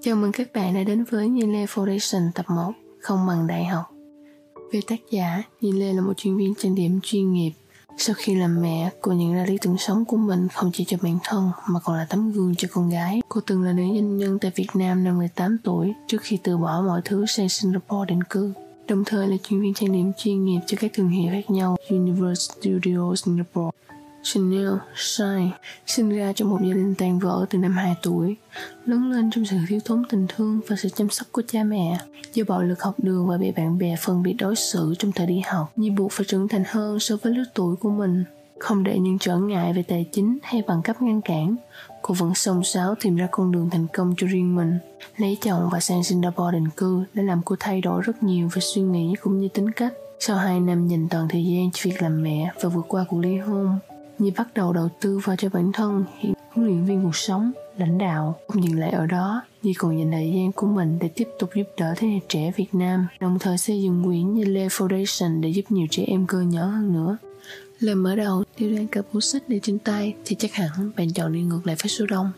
Chào mừng các bạn đã đến với Nhiên Lê Foundation tập 1 Không bằng đại học Về tác giả, Nhiên Lê là một chuyên viên trang điểm chuyên nghiệp Sau khi làm mẹ, cô nhận ra lý tưởng sống của mình không chỉ cho bản thân mà còn là tấm gương cho con gái. Cô từng là nữ doanh nhân tại Việt Nam năm 18 tuổi trước khi từ bỏ mọi thứ sang Singapore định cư. Đồng thời là chuyên viên trang điểm chuyên nghiệp cho các thương hiệu khác nhau Universe Studio Singapore. Chanel Shine sinh ra trong một gia đình tàn vỡ từ năm 2 tuổi, lớn lên trong sự thiếu thốn tình thương và sự chăm sóc của cha mẹ. Do bạo lực học đường và bị bạn bè phân biệt đối xử trong thời đi học, Nhi buộc phải trưởng thành hơn so với lứa tuổi của mình. Không để những trở ngại về tài chính hay bằng cấp ngăn cản, cô vẫn song sáo tìm ra con đường thành công cho riêng mình. Lấy chồng và sang Singapore định cư đã làm cô thay đổi rất nhiều về suy nghĩ cũng như tính cách. Sau 2 năm dành toàn thời gian cho việc làm mẹ và vượt qua cuộc ly hôn, Nhi bắt đầu đầu tư vào cho bản thân hiện huấn luyện viên cuộc sống, lãnh đạo. Không dừng lại ở đó, Nhi còn dành thời gian của mình để tiếp tục giúp đỡ thế hệ trẻ Việt Nam, đồng thời xây dựng quỹ như Lê Foundation để giúp nhiều trẻ em cơ nhỏ hơn nữa. Lời mở đầu, tiêu đang cả cuốn sách để trên tay thì chắc hẳn bạn chọn đi ngược lại với số đông.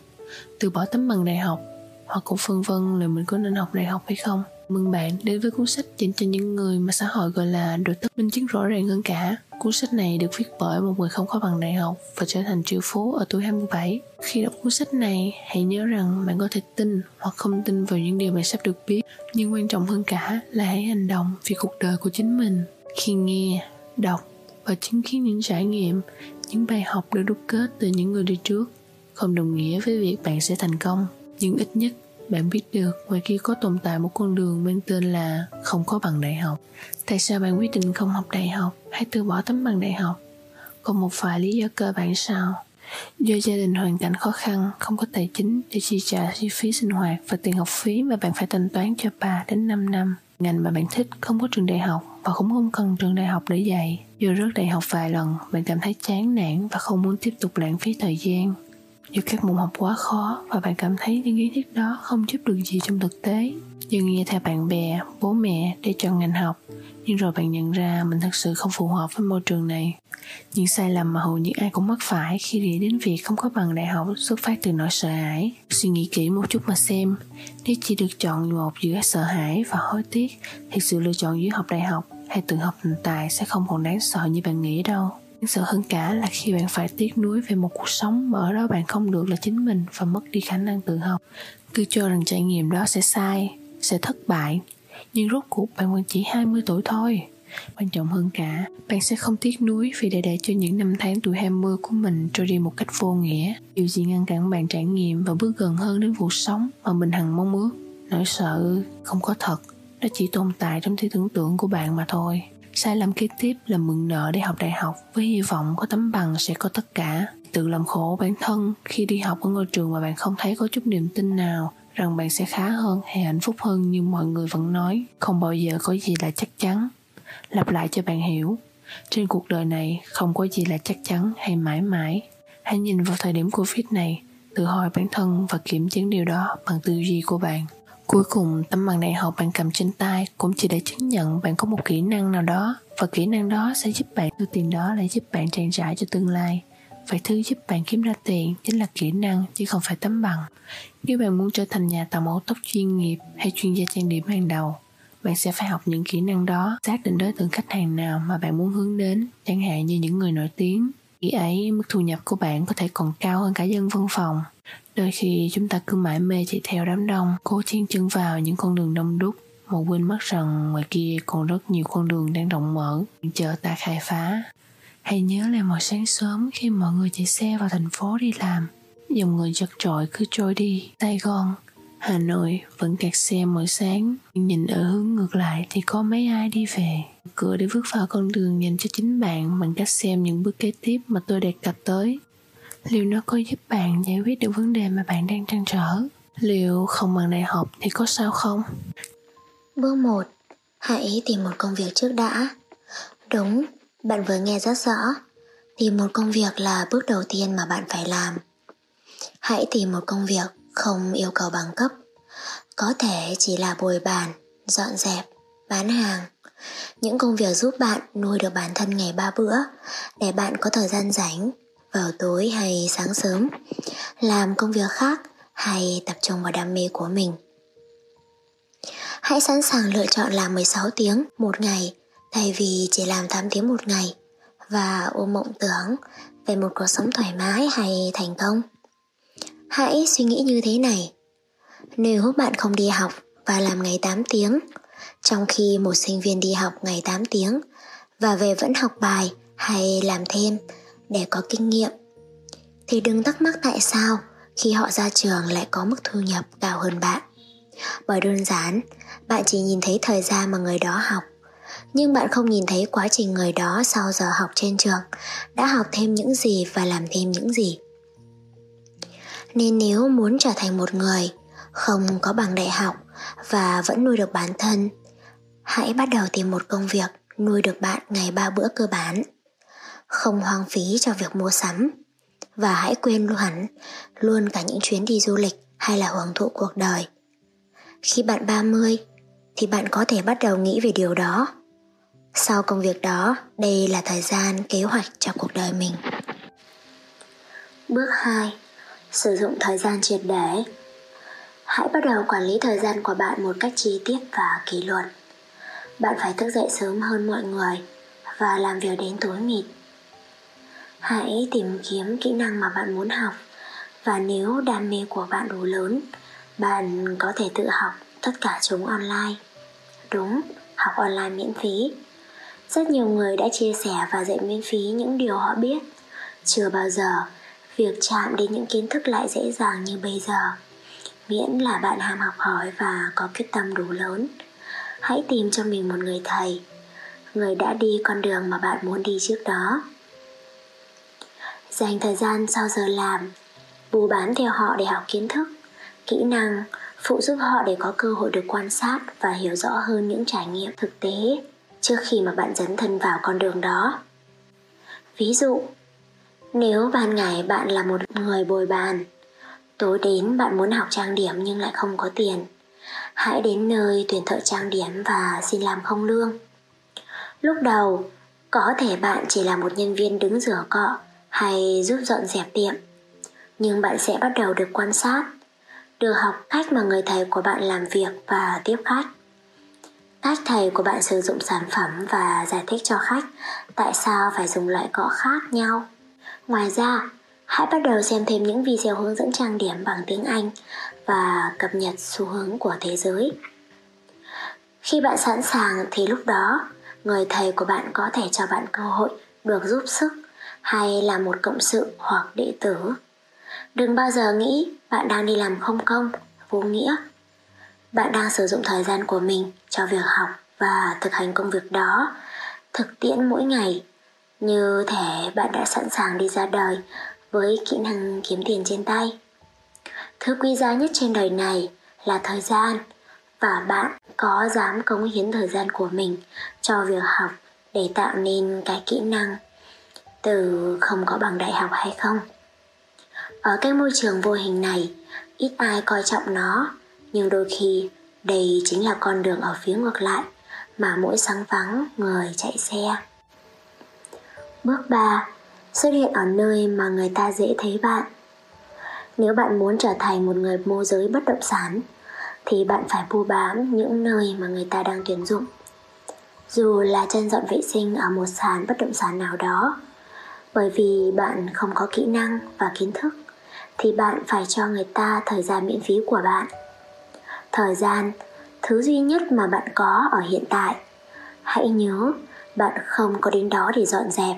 Từ bỏ tấm bằng đại học, hoặc cũng phân vân là mình có nên học đại học hay không. Mừng bạn đến với cuốn sách dành cho những người mà xã hội gọi là được tất minh chứng rõ ràng hơn cả. Cuốn sách này được viết bởi một người không có bằng đại học và trở thành triệu phú ở tuổi 27. Khi đọc cuốn sách này, hãy nhớ rằng bạn có thể tin hoặc không tin vào những điều bạn sắp được biết. Nhưng quan trọng hơn cả là hãy hành động vì cuộc đời của chính mình. Khi nghe, đọc và chứng kiến những trải nghiệm, những bài học được đúc kết từ những người đi trước không đồng nghĩa với việc bạn sẽ thành công nhưng ít nhất bạn biết được, ngoài kia có tồn tại một con đường mang tên là không có bằng đại học, tại sao bạn quyết định không học đại học hay từ bỏ tấm bằng đại học? Còn một vài lý do cơ bản sau. Do gia đình hoàn cảnh khó khăn, không có tài chính để chi trả chi phí sinh hoạt và tiền học phí mà bạn phải thanh toán cho 3 đến 5 năm. Ngành mà bạn thích không có trường đại học và cũng không cần trường đại học để dạy. Do rớt đại học vài lần, bạn cảm thấy chán nản và không muốn tiếp tục lãng phí thời gian do các môn học quá khó và bạn cảm thấy những kiến thức đó không giúp được gì trong thực tế. Do nghe theo bạn bè, bố mẹ để chọn ngành học, nhưng rồi bạn nhận ra mình thật sự không phù hợp với môi trường này. Những sai lầm mà hầu như ai cũng mắc phải khi nghĩ đến việc không có bằng đại học xuất phát từ nỗi sợ hãi. Suy nghĩ kỹ một chút mà xem, nếu chỉ được chọn một giữa sợ hãi và hối tiếc thì sự lựa chọn giữa học đại học hay tự học thành tài sẽ không còn đáng sợ như bạn nghĩ đâu. Đáng sợ hơn cả là khi bạn phải tiếc nuối về một cuộc sống mà ở đó bạn không được là chính mình và mất đi khả năng tự học. Cứ cho rằng trải nghiệm đó sẽ sai, sẽ thất bại. Nhưng rốt cuộc bạn vẫn chỉ 20 tuổi thôi. Quan trọng hơn cả, bạn sẽ không tiếc nuối vì để để cho những năm tháng tuổi 20 của mình trôi đi một cách vô nghĩa. Điều gì ngăn cản bạn trải nghiệm và bước gần hơn đến cuộc sống mà mình hằng mong ước. Nỗi sợ không có thật, nó chỉ tồn tại trong trí tưởng tượng của bạn mà thôi. Sai lầm kế tiếp là mượn nợ để học đại học với hy vọng có tấm bằng sẽ có tất cả. Tự làm khổ bản thân khi đi học ở ngôi trường mà bạn không thấy có chút niềm tin nào rằng bạn sẽ khá hơn hay hạnh phúc hơn như mọi người vẫn nói. Không bao giờ có gì là chắc chắn. Lặp lại cho bạn hiểu. Trên cuộc đời này không có gì là chắc chắn hay mãi mãi. Hãy nhìn vào thời điểm Covid này, tự hỏi bản thân và kiểm chứng điều đó bằng tư duy của bạn. Cuối cùng, tấm bằng đại học bạn cầm trên tay cũng chỉ để chứng nhận bạn có một kỹ năng nào đó và kỹ năng đó sẽ giúp bạn thu tiền đó lại giúp bạn trang trải cho tương lai. Vậy thứ giúp bạn kiếm ra tiền chính là kỹ năng chứ không phải tấm bằng. Nếu bạn muốn trở thành nhà tạo mẫu tóc chuyên nghiệp hay chuyên gia trang điểm hàng đầu, bạn sẽ phải học những kỹ năng đó, xác định đối tượng khách hàng nào mà bạn muốn hướng đến, chẳng hạn như những người nổi tiếng. Khi ấy, mức thu nhập của bạn có thể còn cao hơn cả dân văn phòng. Đôi khi chúng ta cứ mãi mê chạy theo đám đông, cố chen chân vào những con đường đông đúc, mà quên mất rằng ngoài kia còn rất nhiều con đường đang rộng mở, chờ ta khai phá. Hãy nhớ là mỗi sáng sớm khi mọi người chạy xe vào thành phố đi làm, dòng người chật trội cứ trôi đi. Sài Gòn, Hà Nội vẫn kẹt xe mỗi sáng, nhưng nhìn ở hướng ngược lại thì có mấy ai đi về. Cửa để bước vào con đường dành cho chính bạn bằng cách xem những bước kế tiếp mà tôi đề cập tới liệu nó có giúp bạn giải quyết được vấn đề mà bạn đang trăn trở? Liệu không bằng đại học thì có sao không? Bước 1 hãy tìm một công việc trước đã. Đúng, bạn vừa nghe rất rõ. Tìm một công việc là bước đầu tiên mà bạn phải làm. Hãy tìm một công việc không yêu cầu bằng cấp. Có thể chỉ là bồi bàn, dọn dẹp, bán hàng. Những công việc giúp bạn nuôi được bản thân ngày ba bữa, để bạn có thời gian rảnh vào tối hay sáng sớm làm công việc khác hay tập trung vào đam mê của mình. Hãy sẵn sàng lựa chọn làm 16 tiếng một ngày thay vì chỉ làm 8 tiếng một ngày và ôm mộng tưởng về một cuộc sống thoải mái hay thành công. Hãy suy nghĩ như thế này. Nếu bạn không đi học và làm ngày 8 tiếng, trong khi một sinh viên đi học ngày 8 tiếng và về vẫn học bài hay làm thêm để có kinh nghiệm, thì đừng thắc mắc tại sao khi họ ra trường lại có mức thu nhập cao hơn bạn. Bởi đơn giản, bạn chỉ nhìn thấy thời gian mà người đó học. Nhưng bạn không nhìn thấy quá trình người đó sau giờ học trên trường đã học thêm những gì và làm thêm những gì. Nên nếu muốn trở thành một người không có bằng đại học và vẫn nuôi được bản thân hãy bắt đầu tìm một công việc nuôi được bạn ngày ba bữa cơ bản không hoang phí cho việc mua sắm. Và hãy quên luôn hẳn, luôn cả những chuyến đi du lịch hay là hưởng thụ cuộc đời. Khi bạn 30 thì bạn có thể bắt đầu nghĩ về điều đó. Sau công việc đó, đây là thời gian kế hoạch cho cuộc đời mình. Bước 2 sử dụng thời gian triệt để. Hãy bắt đầu quản lý thời gian của bạn một cách chi tiết và kỷ luật. Bạn phải thức dậy sớm hơn mọi người và làm việc đến tối mịt hãy tìm kiếm kỹ năng mà bạn muốn học. Và nếu đam mê của bạn đủ lớn, bạn có thể tự học tất cả chúng online. Đúng, học online miễn phí. Rất nhiều người đã chia sẻ và dạy miễn phí những điều họ biết. Chưa bao giờ, việc chạm đến những kiến thức lại dễ dàng như bây giờ, miễn là bạn ham học hỏi và có quyết tâm đủ lớn. Hãy tìm cho mình một người thầy, người đã đi con đường mà bạn muốn đi trước đó dành thời gian sau giờ làm, bù bán theo họ để học kiến thức, kỹ năng, phụ giúp họ để có cơ hội được quan sát và hiểu rõ hơn những trải nghiệm thực tế trước khi mà bạn dấn thân vào con đường đó. Ví dụ, nếu ban ngày bạn là một người bồi bàn, tối đến bạn muốn học trang điểm nhưng lại không có tiền, hãy đến nơi tuyển thợ trang điểm và xin làm không lương. Lúc đầu, có thể bạn chỉ là một nhân viên đứng rửa cọ hay giúp dọn dẹp tiệm. Nhưng bạn sẽ bắt đầu được quan sát, được học cách mà người thầy của bạn làm việc và tiếp khách. Cách thầy của bạn sử dụng sản phẩm và giải thích cho khách tại sao phải dùng loại cọ khác nhau. Ngoài ra, hãy bắt đầu xem thêm những video hướng dẫn trang điểm bằng tiếng anh và cập nhật xu hướng của thế giới. Khi bạn sẵn sàng thì lúc đó, người thầy của bạn có thể cho bạn cơ hội được giúp sức hay là một cộng sự hoặc đệ tử? Đừng bao giờ nghĩ bạn đang đi làm không công, vô nghĩa. Bạn đang sử dụng thời gian của mình cho việc học và thực hành công việc đó, thực tiễn mỗi ngày. Như thể bạn đã sẵn sàng đi ra đời với kỹ năng kiếm tiền trên tay. Thứ quý giá nhất trên đời này là thời gian, và bạn có dám cống hiến thời gian của mình cho việc học để tạo nên cái kỹ năng từ không có bằng đại học hay không ở cái môi trường vô hình này ít ai coi trọng nó nhưng đôi khi đây chính là con đường ở phía ngược lại mà mỗi sáng vắng người chạy xe. Bước 3. Xuất hiện ở nơi mà người ta dễ thấy bạn. Nếu bạn muốn trở thành một người môi giới bất động sản thì bạn phải bu bám những nơi mà người ta đang tuyển dụng. Dù là chân dọn vệ sinh ở một sàn bất động sản nào đó, bởi vì bạn không có kỹ năng và kiến thức, thì bạn phải cho người ta thời gian miễn phí của bạn. Thời gian, thứ duy nhất mà bạn có ở hiện tại. Hãy nhớ, bạn không có đến đó để dọn dẹp.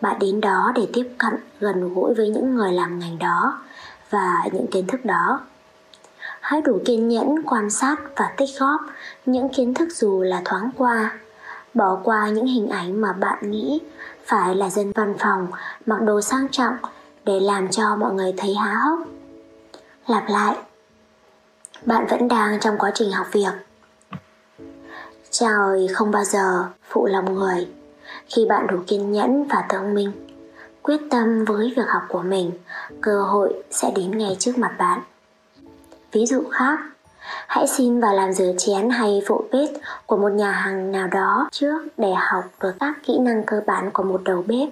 Bạn đến đó để tiếp cận gần gũi với những người làm ngành đó và những kiến thức đó. Hãy đủ kiên nhẫn quan sát và tích góp những kiến thức dù là thoáng qua bỏ qua những hình ảnh mà bạn nghĩ phải là dân văn phòng mặc đồ sang trọng để làm cho mọi người thấy há hốc. Lặp lại, bạn vẫn đang trong quá trình học việc. Trời không bao giờ phụ lòng người khi bạn đủ kiên nhẫn và thông minh, quyết tâm với việc học của mình, cơ hội sẽ đến ngay trước mặt bạn. Ví dụ khác hãy xin vào làm rửa chén hay phụ bếp của một nhà hàng nào đó trước để học được các kỹ năng cơ bản của một đầu bếp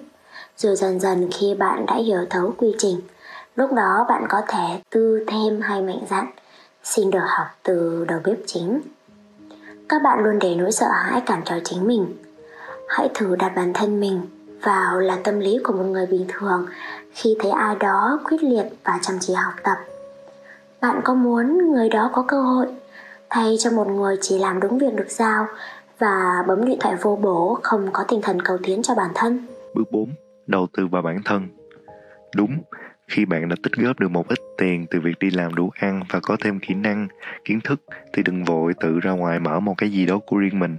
rồi dần dần khi bạn đã hiểu thấu quy trình, Lúc đó bạn có thể tư thêm hay mạnh dạn xin được học từ đầu bếp chính. Các bạn luôn để nỗi sợ hãi cản trở chính mình. Hãy thử đặt bản thân mình vào là tâm lý của một người bình thường khi thấy ai đó quyết liệt và chăm chỉ học tập. Bạn có muốn người đó có cơ hội thay cho một người chỉ làm đúng việc được giao và bấm điện thoại vô bổ không có tinh thần cầu tiến cho bản thân? Bước 4. Đầu tư vào bản thân Đúng, khi bạn đã tích góp được một ít tiền từ việc đi làm đủ ăn và có thêm kỹ năng, kiến thức thì đừng vội tự ra ngoài mở một cái gì đó của riêng mình.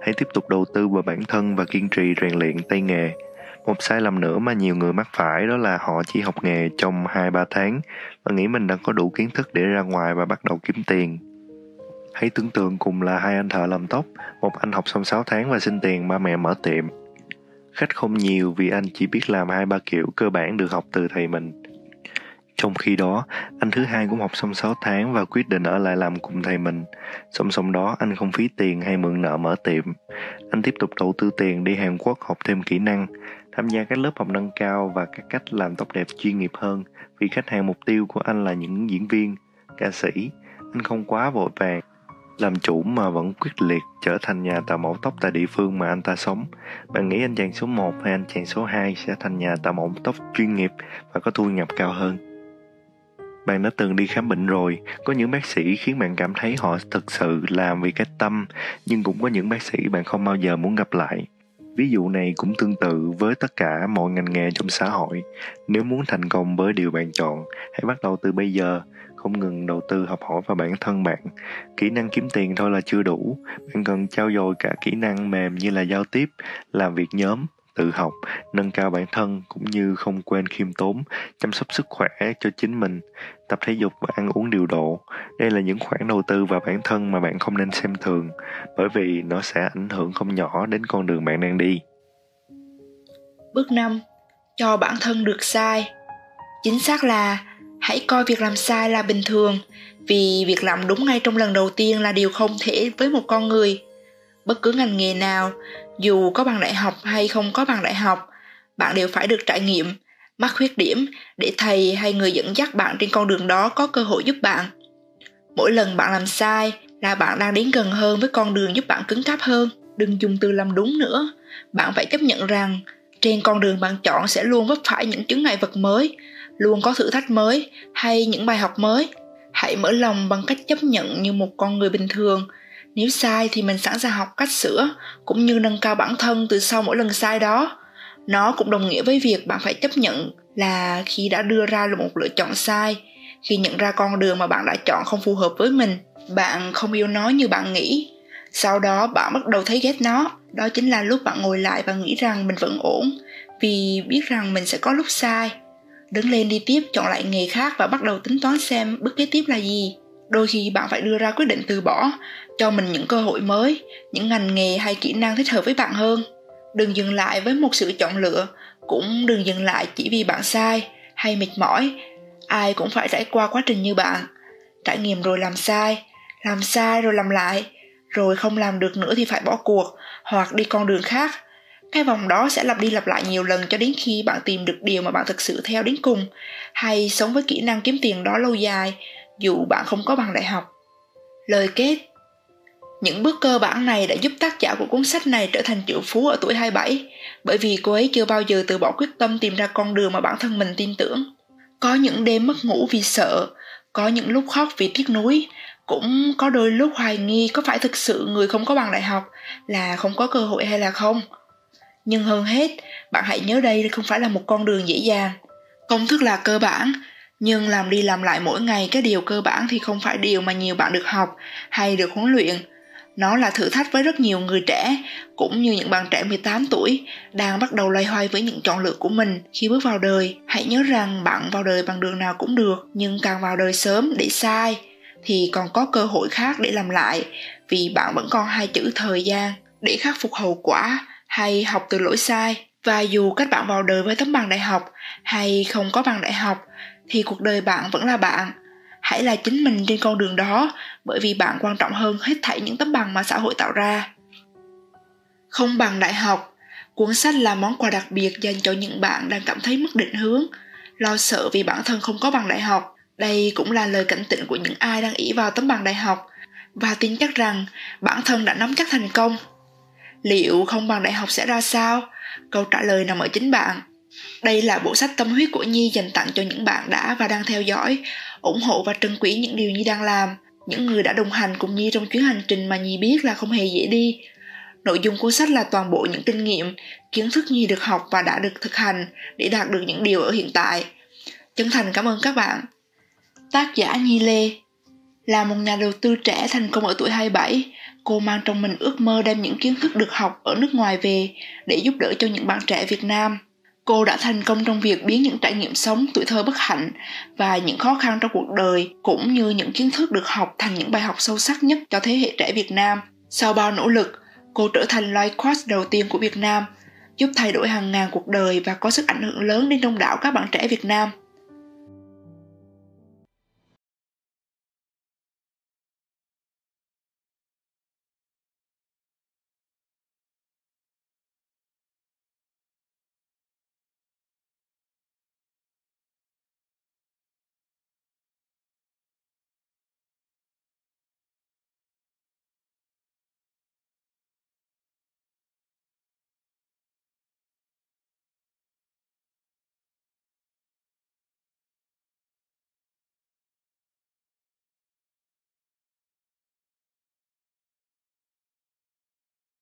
Hãy tiếp tục đầu tư vào bản thân và kiên trì rèn luyện tay nghề. Một sai lầm nữa mà nhiều người mắc phải đó là họ chỉ học nghề trong 2-3 tháng và nghĩ mình đã có đủ kiến thức để ra ngoài và bắt đầu kiếm tiền. Hãy tưởng tượng cùng là hai anh thợ làm tóc, một anh học xong 6 tháng và xin tiền ba mẹ mở tiệm. Khách không nhiều vì anh chỉ biết làm hai ba kiểu cơ bản được học từ thầy mình. Trong khi đó, anh thứ hai cũng học xong 6 tháng và quyết định ở lại làm cùng thầy mình. Song song đó, anh không phí tiền hay mượn nợ mở tiệm. Anh tiếp tục đầu tư tiền đi Hàn Quốc học thêm kỹ năng, tham gia các lớp học nâng cao và các cách làm tóc đẹp chuyên nghiệp hơn vì khách hàng mục tiêu của anh là những diễn viên, ca sĩ. Anh không quá vội vàng làm chủ mà vẫn quyết liệt trở thành nhà tạo mẫu tóc tại địa phương mà anh ta sống. Bạn nghĩ anh chàng số 1 hay anh chàng số 2 sẽ thành nhà tạo mẫu tóc chuyên nghiệp và có thu nhập cao hơn? Bạn đã từng đi khám bệnh rồi, có những bác sĩ khiến bạn cảm thấy họ thực sự làm vì cái tâm, nhưng cũng có những bác sĩ bạn không bao giờ muốn gặp lại. Ví dụ này cũng tương tự với tất cả mọi ngành nghề trong xã hội. Nếu muốn thành công với điều bạn chọn, hãy bắt đầu từ bây giờ. Không ngừng đầu tư học hỏi vào bản thân bạn. Kỹ năng kiếm tiền thôi là chưa đủ. Bạn cần trao dồi cả kỹ năng mềm như là giao tiếp làm việc nhóm tự học, nâng cao bản thân cũng như không quên khiêm tốn, chăm sóc sức khỏe cho chính mình. Tập thể dục và ăn uống điều độ, đây là những khoản đầu tư vào bản thân mà bạn không nên xem thường, bởi vì nó sẽ ảnh hưởng không nhỏ đến con đường bạn đang đi. Bước 5 cho bản thân được sai. Chính xác là, hãy coi việc làm sai là bình thường, vì việc làm đúng ngay trong lần đầu tiên là điều không thể với một con người bất cứ ngành nghề nào, dù có bằng đại học hay không có bằng đại học, bạn đều phải được trải nghiệm, mắc khuyết điểm để thầy hay người dẫn dắt bạn trên con đường đó có cơ hội giúp bạn. Mỗi lần bạn làm sai là bạn đang đến gần hơn với con đường giúp bạn cứng cáp hơn. Đừng dùng từ làm đúng nữa. Bạn phải chấp nhận rằng, trên con đường bạn chọn sẽ luôn vấp phải những chứng ngại vật mới, luôn có thử thách mới hay những bài học mới. Hãy mở lòng bằng cách chấp nhận như một con người bình thường nếu sai thì mình sẵn sàng học cách sửa, cũng như nâng cao bản thân từ sau mỗi lần sai đó. Nó cũng đồng nghĩa với việc bạn phải chấp nhận là khi đã đưa ra một lựa chọn sai, khi nhận ra con đường mà bạn đã chọn không phù hợp với mình, bạn không yêu nó như bạn nghĩ. Sau đó bạn bắt đầu thấy ghét nó. Đó chính là lúc bạn ngồi lại và nghĩ rằng mình vẫn ổn, vì biết rằng mình sẽ có lúc sai. Đứng lên đi tiếp, chọn lại nghề khác và bắt đầu tính toán xem bước kế tiếp là gì đôi khi bạn phải đưa ra quyết định từ bỏ, cho mình những cơ hội mới, những ngành nghề hay kỹ năng thích hợp với bạn hơn. Đừng dừng lại với một sự chọn lựa, cũng đừng dừng lại chỉ vì bạn sai hay mệt mỏi. Ai cũng phải trải qua quá trình như bạn. Trải nghiệm rồi làm sai làm sai rồi làm lại, rồi không làm được nữa thì phải bỏ cuộc hoặc đi con đường khác. Cái vòng đó sẽ lặp đi lặp lại nhiều lần cho đến khi bạn tìm được điều mà bạn thực sự theo đến cùng hay sống với kỹ năng kiếm tiền đó lâu dài dù bạn không có bằng đại học. Lời kết. Những bước cơ bản này đã giúp tác giả của cuốn sách này trở thành triệu phú ở tuổi 27 bởi vì cô ấy chưa bao giờ từ bỏ quyết tâm tìm ra con đường mà bản thân mình tin tưởng. Có những đêm mất ngủ vì sợ, có những lúc khóc vì tiếc nuối, cũng có đôi lúc hoài nghi có phải thực sự người không có bằng đại học là không có cơ hội hay là không. Nhưng hơn hết bạn hãy nhớ đây không phải là một con đường dễ dàng. Công thức là cơ bản nhưng làm đi làm lại mỗi ngày cái điều cơ bản thì không phải điều mà nhiều bạn được học hay được huấn luyện nó là thử thách với rất nhiều người trẻ, cũng như những bạn trẻ 18 tuổi đang bắt đầu loay hoay với những chọn lựa của mình khi bước vào đời. Hãy nhớ rằng bạn vào đời bằng đường nào cũng được, nhưng càng vào đời sớm để sai thì còn có cơ hội khác để làm lại vì bạn vẫn còn hai chữ thời gian để khắc phục hậu quả hay học từ lỗi sai và dù các bạn vào đời với tấm bằng đại học hay không có bằng đại học thì cuộc đời bạn vẫn là bạn hãy là chính mình trên con đường đó, bởi vì bạn quan trọng hơn hết thảy những tấm bằng mà xã hội tạo ra không bằng đại học cuốn sách là món quà đặc biệt dành cho những bạn đang cảm thấy mất định hướng, lo sợ vì bản thân không có bằng đại học. Đây cũng là lời cảnh tỉnh của những ai đang ỷ vào tấm bằng đại học và tin chắc rằng bản thân đã nắm chắc thành công. Liệu không bằng đại học sẽ ra sao? Câu trả lời nằm ở chính bạn. Đây là bộ sách tâm huyết của Nhi dành tặng cho những bạn đã và đang theo dõi, ủng hộ và trân quý những điều Nhi đang làm, những người đã đồng hành cùng Nhi trong chuyến hành trình mà Nhi biết là không hề dễ đi. Nội dung cuốn sách là toàn bộ những kinh nghiệm, kiến thức Nhi được học và đã được thực hành để đạt được những điều ở hiện tại. Chân thành cảm ơn các bạn. Tác giả Nhi Lê Là một nhà đầu tư trẻ thành công ở tuổi 27, cô mang trong mình ước mơ đem những kiến thức được học ở nước ngoài về để giúp đỡ cho những bạn trẻ Việt Nam. Cô đã thành công trong việc biến những trải nghiệm sống tuổi thơ bất hạnh và những khó khăn trong cuộc đời cũng như những kiến thức được học thành những bài học sâu sắc nhất cho thế hệ trẻ Việt Nam. Sau bao nỗ lực, cô trở thành life coach đầu tiên của Việt Nam, giúp thay đổi hàng ngàn cuộc đời và có sức ảnh hưởng lớn đến đông đảo các bạn trẻ Việt Nam.